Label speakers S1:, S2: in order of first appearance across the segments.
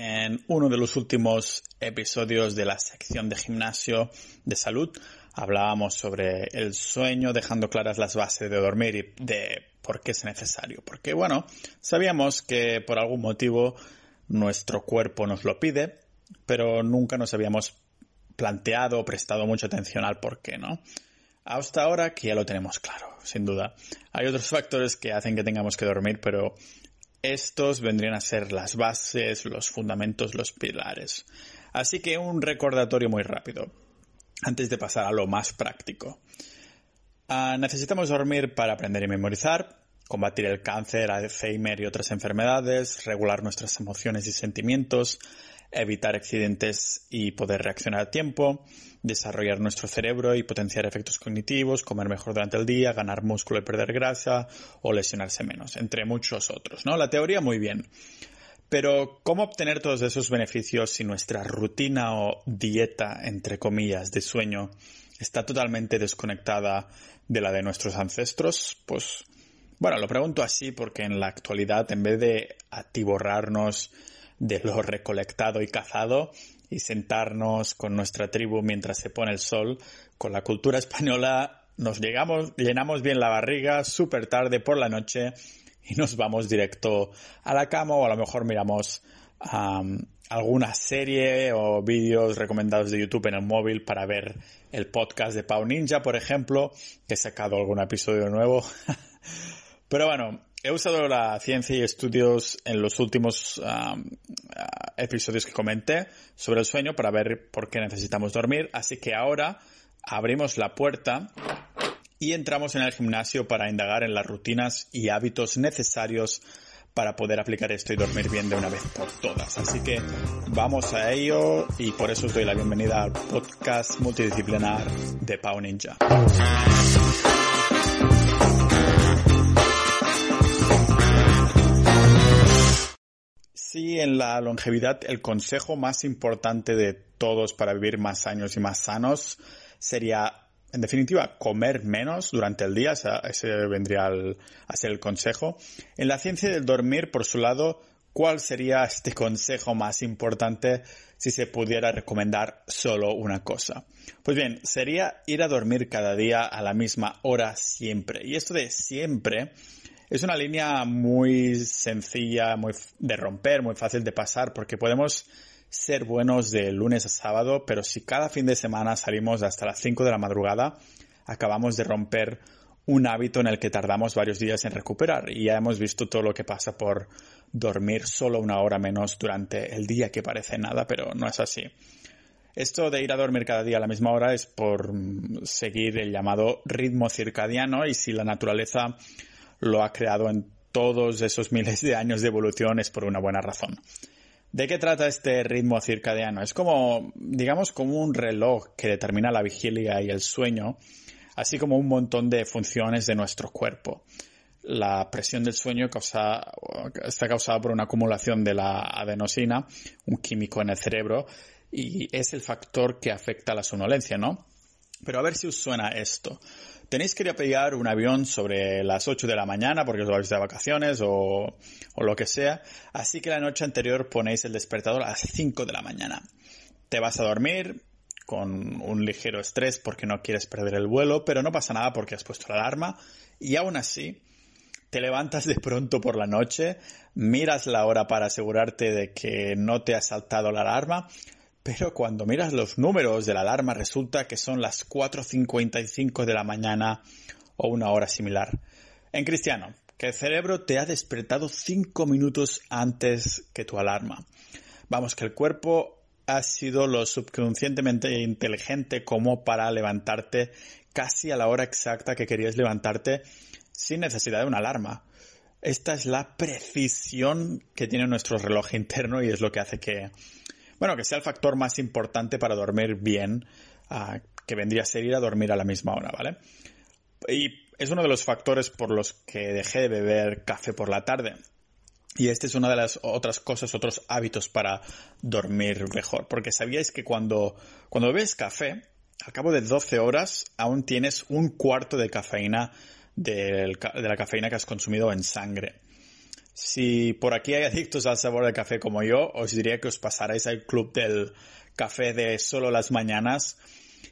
S1: En uno de los últimos episodios de la sección de gimnasio de salud hablábamos sobre el sueño, dejando claras las bases de dormir y de por qué es necesario. Porque bueno, sabíamos que por algún motivo nuestro cuerpo nos lo pide, pero nunca nos habíamos planteado o prestado mucha atención al por qué, ¿no? Hasta ahora que ya lo tenemos claro, sin duda. Hay otros factores que hacen que tengamos que dormir, pero estos vendrían a ser las bases, los fundamentos, los pilares. Así que un recordatorio muy rápido, antes de pasar a lo más práctico. Ah, necesitamos dormir para aprender y memorizar, combatir el cáncer, Alzheimer y otras enfermedades, regular nuestras emociones y sentimientos, evitar accidentes y poder reaccionar a tiempo, desarrollar nuestro cerebro y potenciar efectos cognitivos, comer mejor durante el día, ganar músculo y perder grasa o lesionarse menos, entre muchos otros, ¿no? La teoría muy bien. Pero, ¿cómo obtener todos esos beneficios si nuestra rutina o dieta, entre comillas, de sueño está totalmente desconectada de la de nuestros ancestros? Pues, bueno, lo pregunto así porque en la actualidad, en vez de atiborrarnos de lo recolectado y cazado y sentarnos con nuestra tribu mientras se pone el sol, con la cultura española nos llegamos, llenamos bien la barriga súper tarde por la noche y nos vamos directo a la cama o a lo mejor miramos alguna serie o vídeos recomendados de YouTube en el móvil para ver el podcast de Pau Ninja, por ejemplo, que he sacado algún episodio nuevo. Pero bueno, he usado la ciencia y estudios en los últimos episodios que comenté sobre el sueño para ver por qué necesitamos dormir. Así que ahora abrimos la puerta y entramos en el gimnasio para indagar en las rutinas y hábitos necesarios para poder aplicar esto y dormir bien de una vez por todas. Así que vamos a ello y por eso os doy la bienvenida al podcast multidisciplinar de Pau Ninja. Sí, en la longevidad el consejo más importante de todos para vivir más años y más sanos sería, en definitiva, comer menos durante el día. ese vendría a ser el consejo. En la ciencia del dormir, por su lado, ¿cuál sería este consejo más importante si se pudiera recomendar solo una cosa? Pues bien, sería ir a dormir cada día a la misma hora siempre. Y esto de siempre es una línea muy sencilla, muy de romper, muy fácil de pasar, porque podemos ser buenos de lunes a sábado, pero si cada fin de semana salimos hasta las 5 de la madrugada, acabamos de romper un hábito en el que tardamos varios días en recuperar. Y ya hemos visto todo lo que pasa por dormir solo una hora menos durante el día, que parece nada, pero no es así. Esto de ir a dormir cada día a la misma hora es por seguir el llamado ritmo circadiano y si la naturaleza lo ha creado en todos esos miles de años de evolución es por una buena razón. ¿De qué trata este ritmo circadiano? Es como, digamos, como un reloj que determina la vigilia y el sueño, así como un montón de funciones de nuestro cuerpo. La presión del sueño está causada por una acumulación de la adenosina, un químico en el cerebro, y es el factor que afecta a la somnolencia, ¿no? Pero a ver si os suena esto tenéis que ir a pillar un avión sobre las 8 de la mañana porque os vais de vacaciones o, lo que sea, así que la noche anterior ponéis el despertador a las 5 de la mañana. Te vas a dormir con un ligero estrés porque no quieres perder el vuelo, pero no pasa nada porque has puesto la alarma y aún así te levantas de pronto por la noche, miras la hora para asegurarte de que no te ha saltado la alarma, pero cuando miras los números de la alarma resulta que son las 4.55 de la mañana o una hora similar. En cristiano, que el cerebro te ha despertado 5 minutos antes que tu alarma. Vamos, que el cuerpo ha sido lo suficientemente inteligente como para levantarte casi a la hora exacta que querías levantarte sin necesidad de una alarma. Esta es la precisión que tiene nuestro reloj interno y es lo que hace que bueno, que sea el factor más importante para dormir bien, ah, que vendría a ser ir a dormir a la misma hora, ¿vale? Y es uno de los factores por los que dejé de beber café por la tarde. Y este es una de las otras cosas, otros hábitos para dormir mejor. Porque sabíais que cuando, cuando bebes café, al cabo de 12 horas aún tienes un cuarto de cafeína de la cafeína que has consumido en sangre. Si por aquí hay adictos al sabor del café como yo, os diría que os pasarais al club del café de solo las mañanas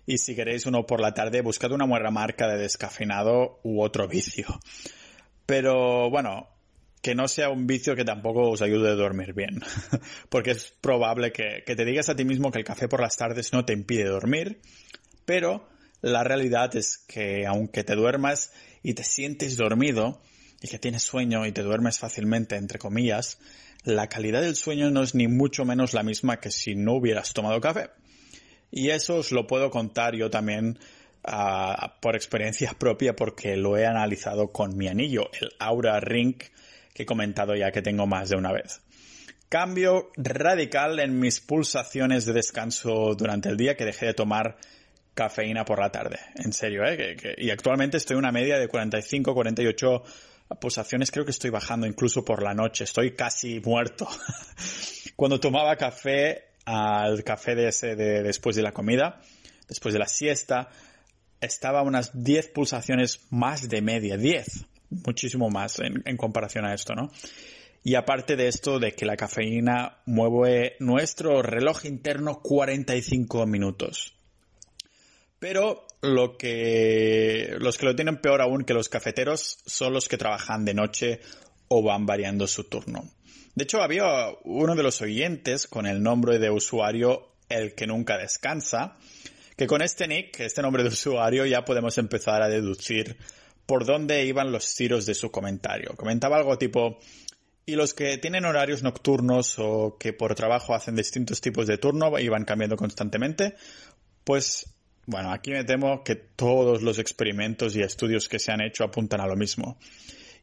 S1: y si queréis uno por la tarde, buscad una buena marca de descafeinado u otro vicio. Pero bueno, que no sea un vicio que tampoco os ayude a dormir bien. Porque es probable que, te digas a ti mismo que el café por las tardes no te impide dormir, pero la realidad es que aunque te duermas y te sientes dormido y que tienes sueño y te duermes fácilmente, entre comillas, la calidad del sueño no es ni mucho menos la misma que si no hubieras tomado café. Y eso os lo puedo contar yo también ah, por experiencia propia porque lo he analizado con mi anillo, el Aura Ring que he comentado ya que tengo más de una vez. Cambio radical en mis pulsaciones de descanso durante el día que dejé de tomar cafeína por la tarde. En serio, ¿eh? y actualmente estoy en una media de 45, 48 pulsaciones. Creo que estoy bajando incluso por la noche. Estoy casi muerto. Cuando tomaba café, al café de ese de después de la comida, después de la siesta, estaba unas 10 pulsaciones más de media. 10 muchísimo más en, comparación a esto, ¿no? Y aparte de esto, de que la cafeína mueve nuestro reloj interno 45 minutos. Pero lo que, los que lo tienen peor aún que los cafeteros son los que trabajan de noche o van variando su turno. De hecho, había uno de los oyentes con el nombre de usuario El que nunca descansa, que con este nick, este nombre de usuario, ya podemos empezar a deducir por dónde iban los tiros de su comentario. Comentaba algo tipo, y los que tienen horarios nocturnos o que por trabajo hacen distintos tipos de turno y van cambiando constantemente, pues bueno, aquí me temo que todos los experimentos y estudios que se han hecho apuntan a lo mismo.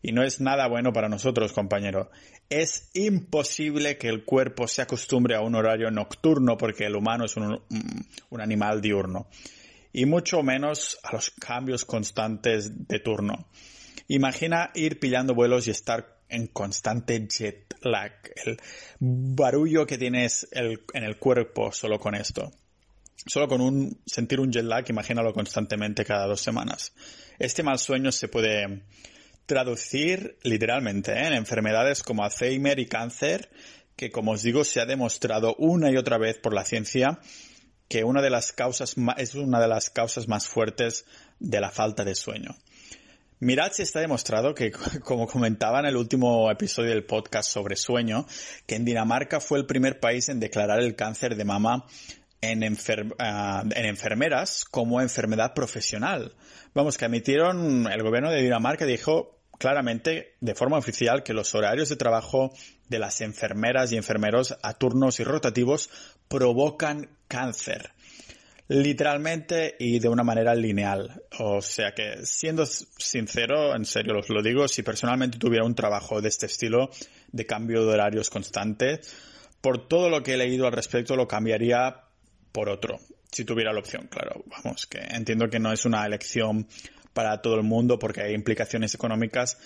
S1: Y no es nada bueno para nosotros, compañero. Es imposible que el cuerpo se acostumbre a un horario nocturno porque el humano es un, animal diurno y mucho menos a los cambios constantes de turno. Imagina ir pillando vuelos y estar en constante jet lag, el barullo que tienes en el cuerpo solo con esto. Solo con un sentir un jet lag, imagínalo constantemente cada dos semanas. Este mal sueño se puede traducir literalmente ¿eh? en enfermedades como Alzheimer y cáncer, que como os digo se ha demostrado una y otra vez por la ciencia que una de las causas es una de las causas más fuertes de la falta de sueño. Mirad si está demostrado que, como comentaba en el último episodio del podcast sobre sueño, que en Dinamarca fue el primer país en declarar el cáncer de mama en, ah, en, enfermeras como enfermedad profesional. Vamos, que emitieron, el gobierno de Dinamarca dijo claramente de forma oficial que los horarios de trabajo de las enfermeras y enfermeros a turnos y rotativos provocan cáncer. Literalmente y de una manera lineal. O sea que, siendo sincero, en serio os lo digo, si personalmente tuviera un trabajo de este estilo, de cambio de horarios constante, por todo lo que he leído al respecto lo cambiaría por otro. Si tuviera la opción, claro. Vamos, que entiendo que no es una elección para todo el mundo porque hay implicaciones económicas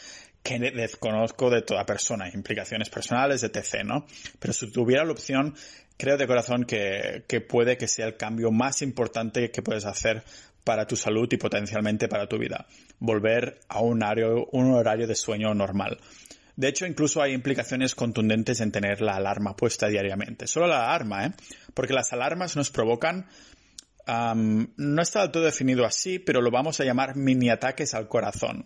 S1: que desconozco de toda persona, implicaciones personales, etc., ¿no? Pero si tuviera la opción, creo de corazón que, puede que sea el cambio más importante que puedes hacer para tu salud y potencialmente para tu vida. Volver a un horario, un horario de sueño normal. De hecho, incluso hay implicaciones contundentes en tener la alarma puesta diariamente. Solo la alarma, ¿eh? Porque las alarmas nos provocan no está todo definido así, pero lo vamos a llamar mini ataques al corazón.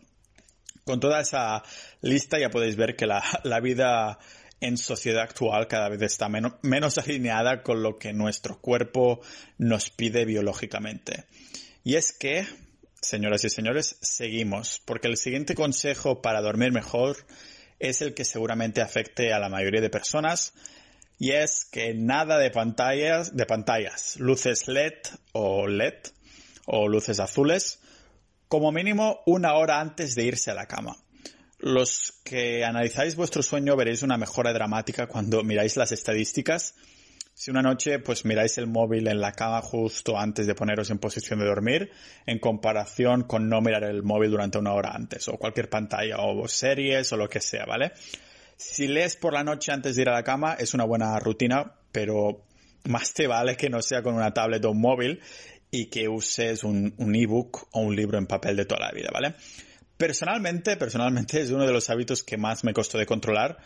S1: Con toda esa lista ya podéis ver que la, vida en sociedad actual cada vez está menos alineada con lo que nuestro cuerpo nos pide biológicamente. Y es que, señoras y señores, seguimos, porque el siguiente consejo para dormir mejor es el que seguramente afecte a la mayoría de personas y es que nada de pantallas, de pantallas, luces LED o LED o luces azules, como mínimo una hora antes de irse a la cama. Los que analizáis vuestro sueño veréis una mejora dramática cuando miráis las estadísticas. Si una noche pues miráis el móvil en la cama justo antes de poneros en posición de dormir, en comparación con no mirar el móvil durante una hora antes, o cualquier pantalla, o series, o lo que sea, ¿vale? Si lees por la noche antes de ir a la cama es una buena rutina, pero más te vale que no sea con una tablet o un móvil y que uses un, ebook o un libro en papel de toda la vida, ¿vale? Personalmente, personalmente es uno de los hábitos que más me costó de controlar,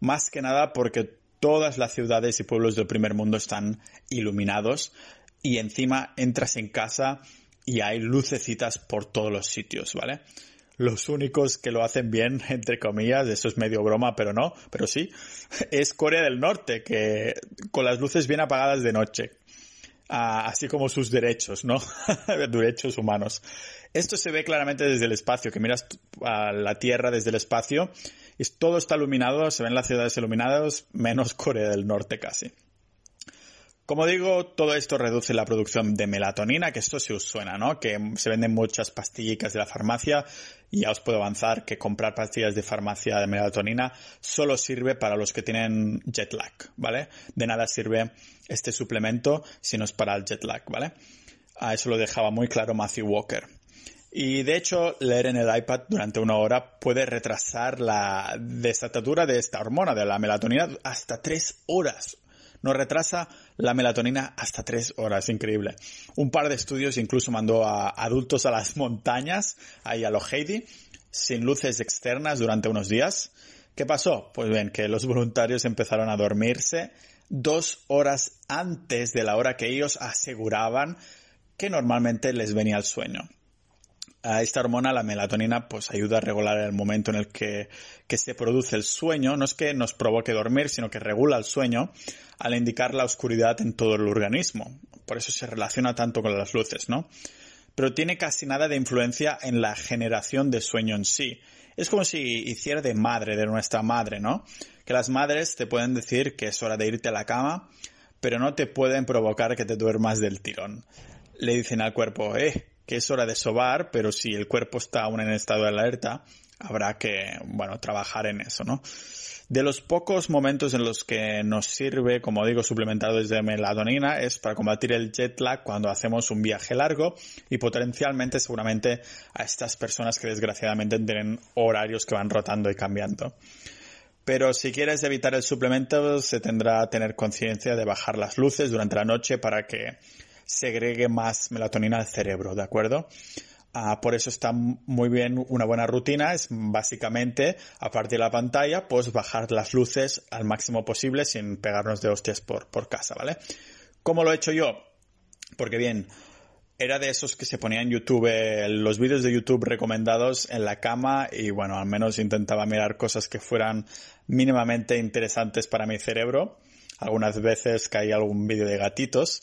S1: más que nada porque todas las ciudades y pueblos del primer mundo están iluminados y encima entras en casa y hay lucecitas por todos los sitios, ¿vale? Los únicos que lo hacen bien, entre comillas, eso es medio broma, pero no, pero sí, es Corea del Norte, que con las luces bien apagadas de noche. Así como sus derechos, ¿no? derechos humanos. Esto se ve claramente desde el espacio, que miras a la Tierra desde el espacio y todo está iluminado, se ven las ciudades iluminadas, menos Corea del Norte casi. Como digo, todo esto reduce la producción de melatonina, que esto sí os suena, ¿no? Que se venden muchas pastillas de la farmacia y ya os puedo avanzar que comprar pastillas de farmacia de melatonina solo sirve para los que tienen jet lag, ¿vale? De nada sirve este suplemento si no es para el jet lag, ¿vale? A eso lo dejaba muy claro Matthew Walker. Y de hecho, leer en el iPad durante una hora puede retrasar la desatatura de esta hormona, de la melatonina, hasta tres horas nos retrasa la melatonina hasta tres horas, increíble. Un par de estudios incluso mandó a adultos a las montañas, ahí a los Heidi, sin luces externas durante unos días. ¿Qué pasó? Pues bien, que los voluntarios empezaron a dormirse dos horas antes de la hora que ellos aseguraban que normalmente les venía el sueño a esta hormona, la melatonina, pues ayuda a regular el momento en el que, que, se produce el sueño. No es que nos provoque dormir, sino que regula el sueño al indicar la oscuridad en todo el organismo. Por eso se relaciona tanto con las luces, ¿no? Pero tiene casi nada de influencia en la generación de sueño en sí. Es como si hiciera de madre, de nuestra madre, ¿no? Que las madres te pueden decir que es hora de irte a la cama, pero no te pueden provocar que te duermas del tirón. Le dicen al cuerpo, eh, que es hora de sobar, pero si el cuerpo está aún en estado de alerta, habrá que, bueno, trabajar en eso, ¿no? De los pocos momentos en los que nos sirve, como digo, suplementado de melatonina es para combatir el jet lag cuando hacemos un viaje largo y potencialmente seguramente a estas personas que desgraciadamente tienen horarios que van rotando y cambiando. Pero si quieres evitar el suplemento, se tendrá que tener conciencia de bajar las luces durante la noche para que segregue más melatonina al cerebro, ¿de acuerdo? Ah, por eso está muy bien una buena rutina, es básicamente, a partir de la pantalla, pues bajar las luces al máximo posible sin pegarnos de hostias por, por casa, ¿vale? ¿Cómo lo he hecho yo? Porque bien, era de esos que se ponían YouTube, los vídeos de YouTube recomendados en la cama y bueno, al menos intentaba mirar cosas que fueran mínimamente interesantes para mi cerebro. Algunas veces caía algún vídeo de gatitos,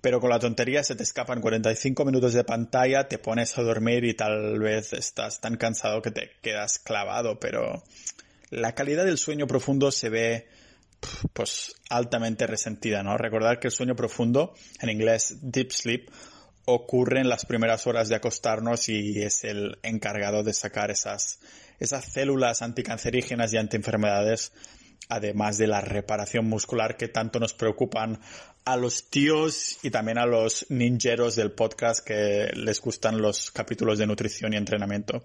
S1: pero con la tontería se te escapan 45 minutos de pantalla, te pones a dormir y tal vez estás tan cansado que te quedas clavado, pero la calidad del sueño profundo se ve pues altamente resentida, ¿no? Recordar que el sueño profundo, en inglés deep sleep, ocurre en las primeras horas de acostarnos y es el encargado de sacar esas, esas células anticancerígenas y antienfermedades además de la reparación muscular que tanto nos preocupan a los tíos y también a los ninjeros del podcast que les gustan los capítulos de nutrición y entrenamiento.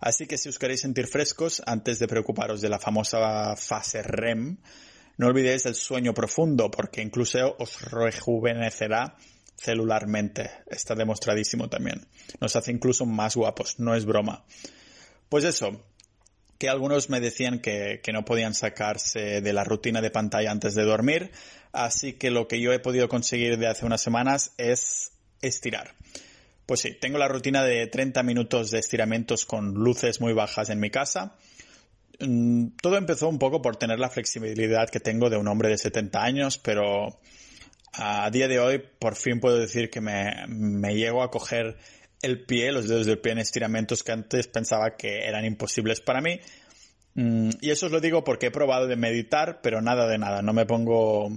S1: Así que si os queréis sentir frescos, antes de preocuparos de la famosa fase REM, no olvidéis el sueño profundo, porque incluso os rejuvenecerá celularmente. Está demostradísimo también. Nos hace incluso más guapos, no es broma. Pues eso, que algunos me decían que, no podían sacarse de la rutina de pantalla antes de dormir, así que lo que yo he podido conseguir de hace unas semanas es estirar. Pues sí, tengo la rutina de 30 minutos de estiramientos con luces muy bajas en mi casa. Mm, todo empezó un poco por tener la flexibilidad que tengo de un hombre de 70 años, pero a día de hoy por fin puedo decir que me, me llego a coger el pie, los dedos del pie en estiramientos que antes pensaba que eran imposibles para mí. Mm, y eso os lo digo porque he probado de meditar, pero nada de nada. No me pongo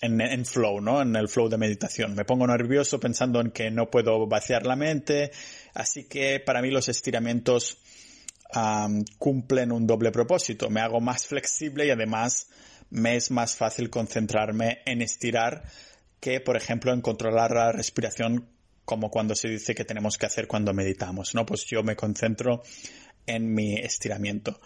S1: en, flow, ¿no? En el flow de meditación. Me pongo nervioso pensando en que no puedo vaciar la mente. Así que para mí los estiramientos cumplen un doble propósito. Me hago más flexible y además me es más fácil concentrarme en estirar que, por ejemplo, en controlar la respiración como cuando se dice que tenemos que hacer cuando meditamos, ¿no? Pues yo me concentro en mi estiramiento.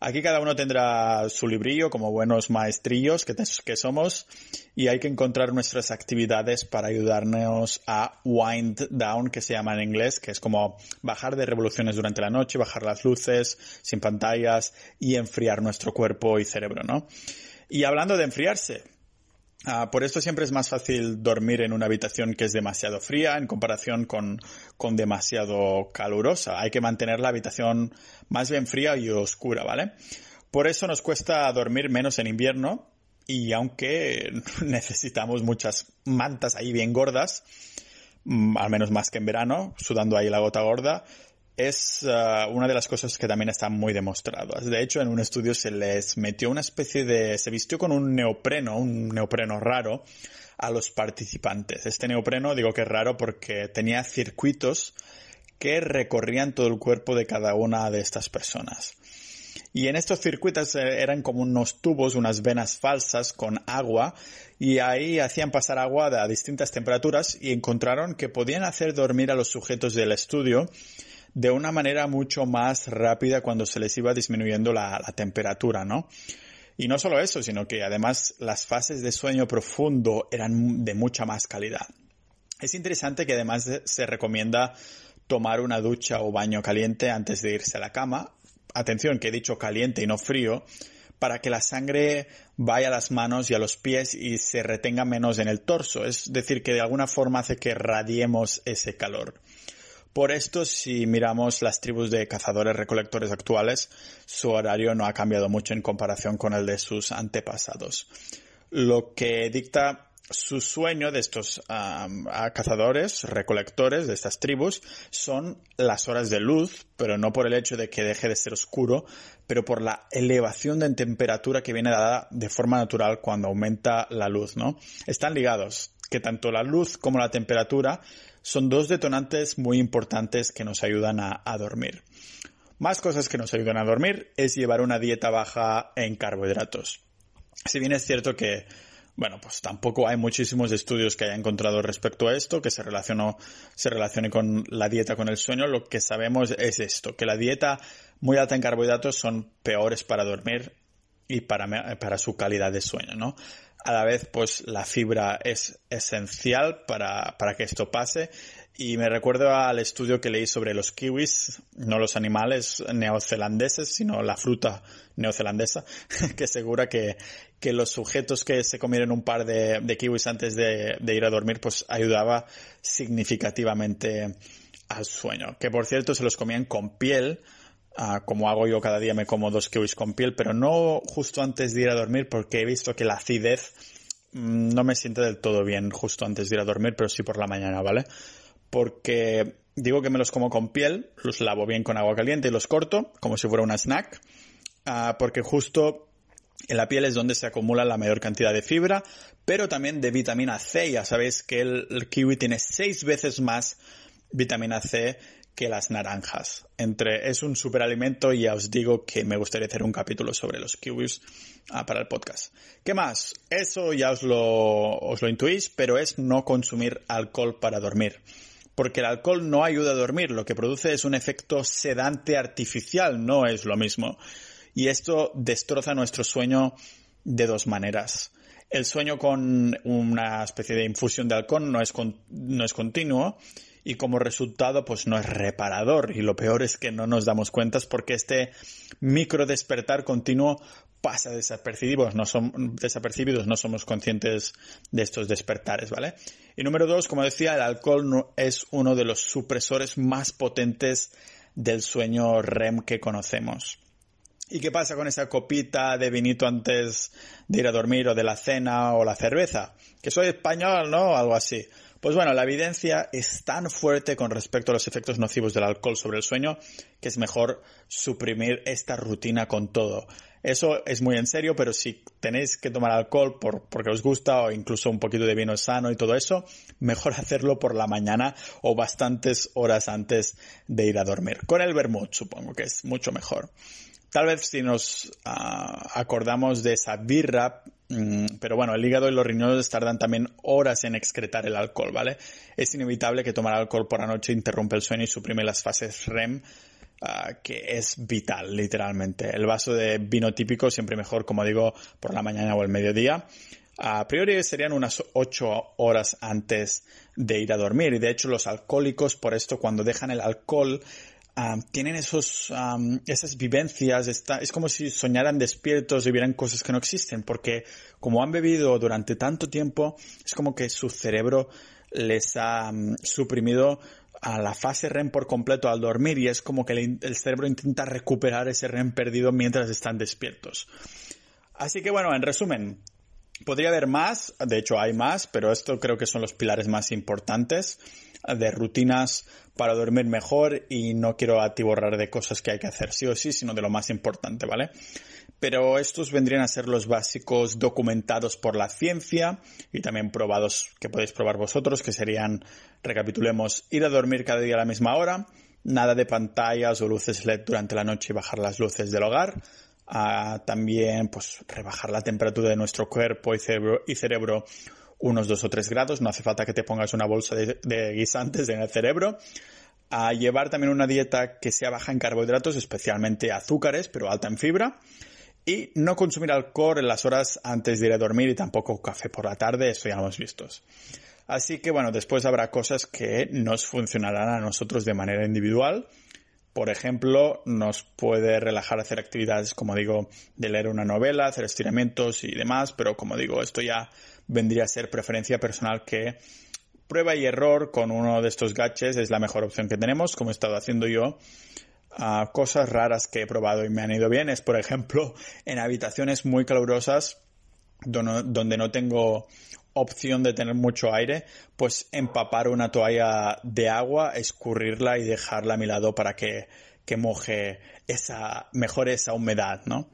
S1: Aquí cada uno tendrá su librillo como buenos maestrillos que, que somos y hay que encontrar nuestras actividades para ayudarnos a wind down, que se llama en inglés, que es como bajar de revoluciones durante la noche, bajar las luces, sin pantallas y enfriar nuestro cuerpo y cerebro, ¿no? Y hablando de enfriarse, Ah, por esto siempre es más fácil dormir en una habitación que es demasiado fría en comparación con, con demasiado calurosa. Hay que mantener la habitación más bien fría y oscura, ¿vale? Por eso nos cuesta dormir menos en invierno y aunque necesitamos muchas mantas ahí bien gordas, mm, al menos más que en verano, sudando ahí la gota gorda, es uh, una de las cosas que también están muy demostradas. De hecho, en un estudio se les metió una especie de... se vistió con un neopreno, un neopreno raro, a los participantes. Este neopreno digo que es raro porque tenía circuitos que recorrían todo el cuerpo de cada una de estas personas. Y en estos circuitos eh, eran como unos tubos, unas venas falsas con agua y ahí hacían pasar agua a distintas temperaturas y encontraron que podían hacer dormir a los sujetos del estudio de una manera mucho más rápida cuando se les iba disminuyendo la, temperatura, ¿no? Y no solo eso, sino que además las fases de sueño profundo eran de mucha más calidad. Es interesante que además se recomienda tomar una ducha o baño caliente antes de irse a la cama. Atención, que he dicho caliente y no frío, para que la sangre vaya a las manos y a los pies y se retenga menos en el torso. Es decir, que de alguna forma hace que radiemos ese calor. Por esto, si miramos las tribus de cazadores recolectores actuales, su horario no ha cambiado mucho en comparación con el de sus antepasados. Lo que dicta su sueño de estos cazadores, recolectores de estas tribus, son las horas de luz, pero no por el hecho de que deje de ser oscuro, pero por la elevación de temperatura que viene dada de forma natural cuando aumenta la luz, ¿no? Están ligados, que tanto la luz como la temperatura son dos detonantes muy importantes que nos ayudan a, dormir. Más cosas que nos ayudan a dormir es llevar una dieta baja en carbohidratos. Si bien es cierto que, bueno, pues tampoco hay muchísimos estudios que haya encontrado respecto a esto, que se, relacionó, se relacione con la dieta con el sueño, lo que sabemos es esto, que la dieta muy alta en carbohidratos son peores para dormir y para, para su calidad de sueño, ¿no? A la vez, pues la fibra es esencial para, para que esto pase. Y me recuerdo al estudio que leí sobre los kiwis, no los animales neozelandeses, sino la fruta neozelandesa, que asegura que, que los sujetos que se comieron un par de, kiwis antes de, de ir a dormir, pues ayudaba significativamente al sueño. Que por cierto se los comían con piel, Como hago yo cada día, me como dos kiwis con piel, pero no justo antes de ir a dormir porque he visto que la acidez mm, no me siente del todo bien justo antes de ir a dormir, pero sí por la mañana, ¿vale? Porque digo que me los como con piel, los lavo bien con agua caliente y los corto como si fuera una snack, ah, porque justo en la piel es donde se acumula la mayor cantidad de fibra, pero también de vitamina C. Ya sabéis que el kiwi tiene seis veces más vitamina C que las naranjas. Entre, es un superalimento y ya os digo que me gustaría hacer un capítulo sobre los kiwis ah, para el podcast. ¿Qué más? Eso ya os lo, os lo intuís, pero es no consumir alcohol para dormir. Porque el alcohol no ayuda a dormir, lo que produce es un efecto sedante artificial, no es lo mismo. Y esto destroza nuestro sueño de dos maneras. El sueño con una especie de infusión de alcohol no es, no es continuo y como resultado pues no es reparador y lo peor es que no nos damos cuenta porque este micro despertar continuo pasa desapercibidos, no son desapercibidos, no somos conscientes de estos despertares, ¿vale? Y número dos, como decía, el alcohol no es uno de los supresores más potentes del sueño REM que conocemos. ¿Y qué pasa con esa copita de vinito antes de ir a dormir o de la cena o la cerveza? Que soy español, ¿no? Algo así. Pues bueno, la evidencia es tan fuerte con respecto a los efectos nocivos del alcohol sobre el sueño que es mejor suprimir esta rutina con todo. Eso es muy en serio, pero si tenéis que tomar alcohol por, porque os gusta o incluso un poquito de vino sano y todo eso, mejor hacerlo por la mañana o bastantes horas antes de ir a dormir. Con el vermouth supongo que es mucho mejor. Tal vez si nos ah, acordamos de esa birra, pero bueno, el hígado y los riñones tardan también horas en excretar el alcohol, ¿vale? Es inevitable que tomar alcohol por la noche interrumpe el sueño y suprime las fases REM ah, que es vital, literalmente. El vaso de vino típico siempre mejor, como digo, por la mañana o el mediodía. A priori serían unas 8 horas antes de ir a dormir y de hecho los alcohólicos por esto cuando dejan el alcohol tienen esos, esas vivencias, está, es como si soñaran despiertos y vieran cosas que no existen, porque como han bebido durante tanto tiempo, es como que su cerebro les ha suprimido a la fase REM por completo al dormir y es como que el, cerebro intenta recuperar ese REM perdido mientras están despiertos. Así que bueno, en resumen, podría haber más, de hecho hay más, pero esto creo que son los pilares más importantes de rutinas para dormir mejor y no quiero atiborrar de cosas que hay que hacer sí o sí, sino de lo más importante, ¿vale? Pero estos vendrían a ser los básicos documentados por la ciencia y también probados que podéis probar vosotros, que serían, recapitulemos, ir a dormir cada día a la misma hora, nada de pantallas o luces LED durante la noche y bajar las luces del hogar, ah, también pues rebajar la temperatura de nuestro cuerpo y cerebro, y cerebro unos 2 o 3 grados, no hace falta que te pongas una bolsa de, guisantes en el cerebro. A llevar también una dieta que sea baja en carbohidratos, especialmente azúcares, pero alta en fibra. Y no consumir alcohol en las horas antes de ir a dormir y tampoco café por la tarde, eso ya hemos visto. Así que bueno, después habrá cosas que nos funcionarán a nosotros de manera individual. Por ejemplo, nos puede relajar hacer actividades, como digo, de leer una novela, hacer estiramientos y demás, pero como digo, esto ya vendría a ser preferencia personal que prueba y error con uno de estos gadgets es la mejor opción que tenemos, como he estado haciendo yo. Cosas raras que he probado y me han ido bien es, por ejemplo, en habitaciones muy calurosas donde no tengo opción de tener mucho aire, pues empapar una toalla de agua, escurrirla y dejarla a mi lado para que, que moje esa, mejore esa humedad, ¿no?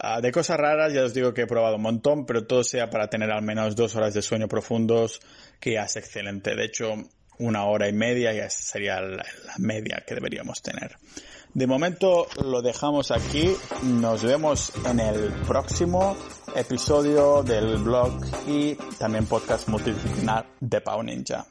S1: Ah, de cosas raras ya os digo que he probado un montón, pero todo sea para tener al menos dos horas de sueño profundos, que ya es excelente. De hecho, una hora y media ya sería la, media que deberíamos tener. De momento lo dejamos aquí. Nos vemos en el próximo episodio del blog y también podcast multidisciplinar de Pau Ninja.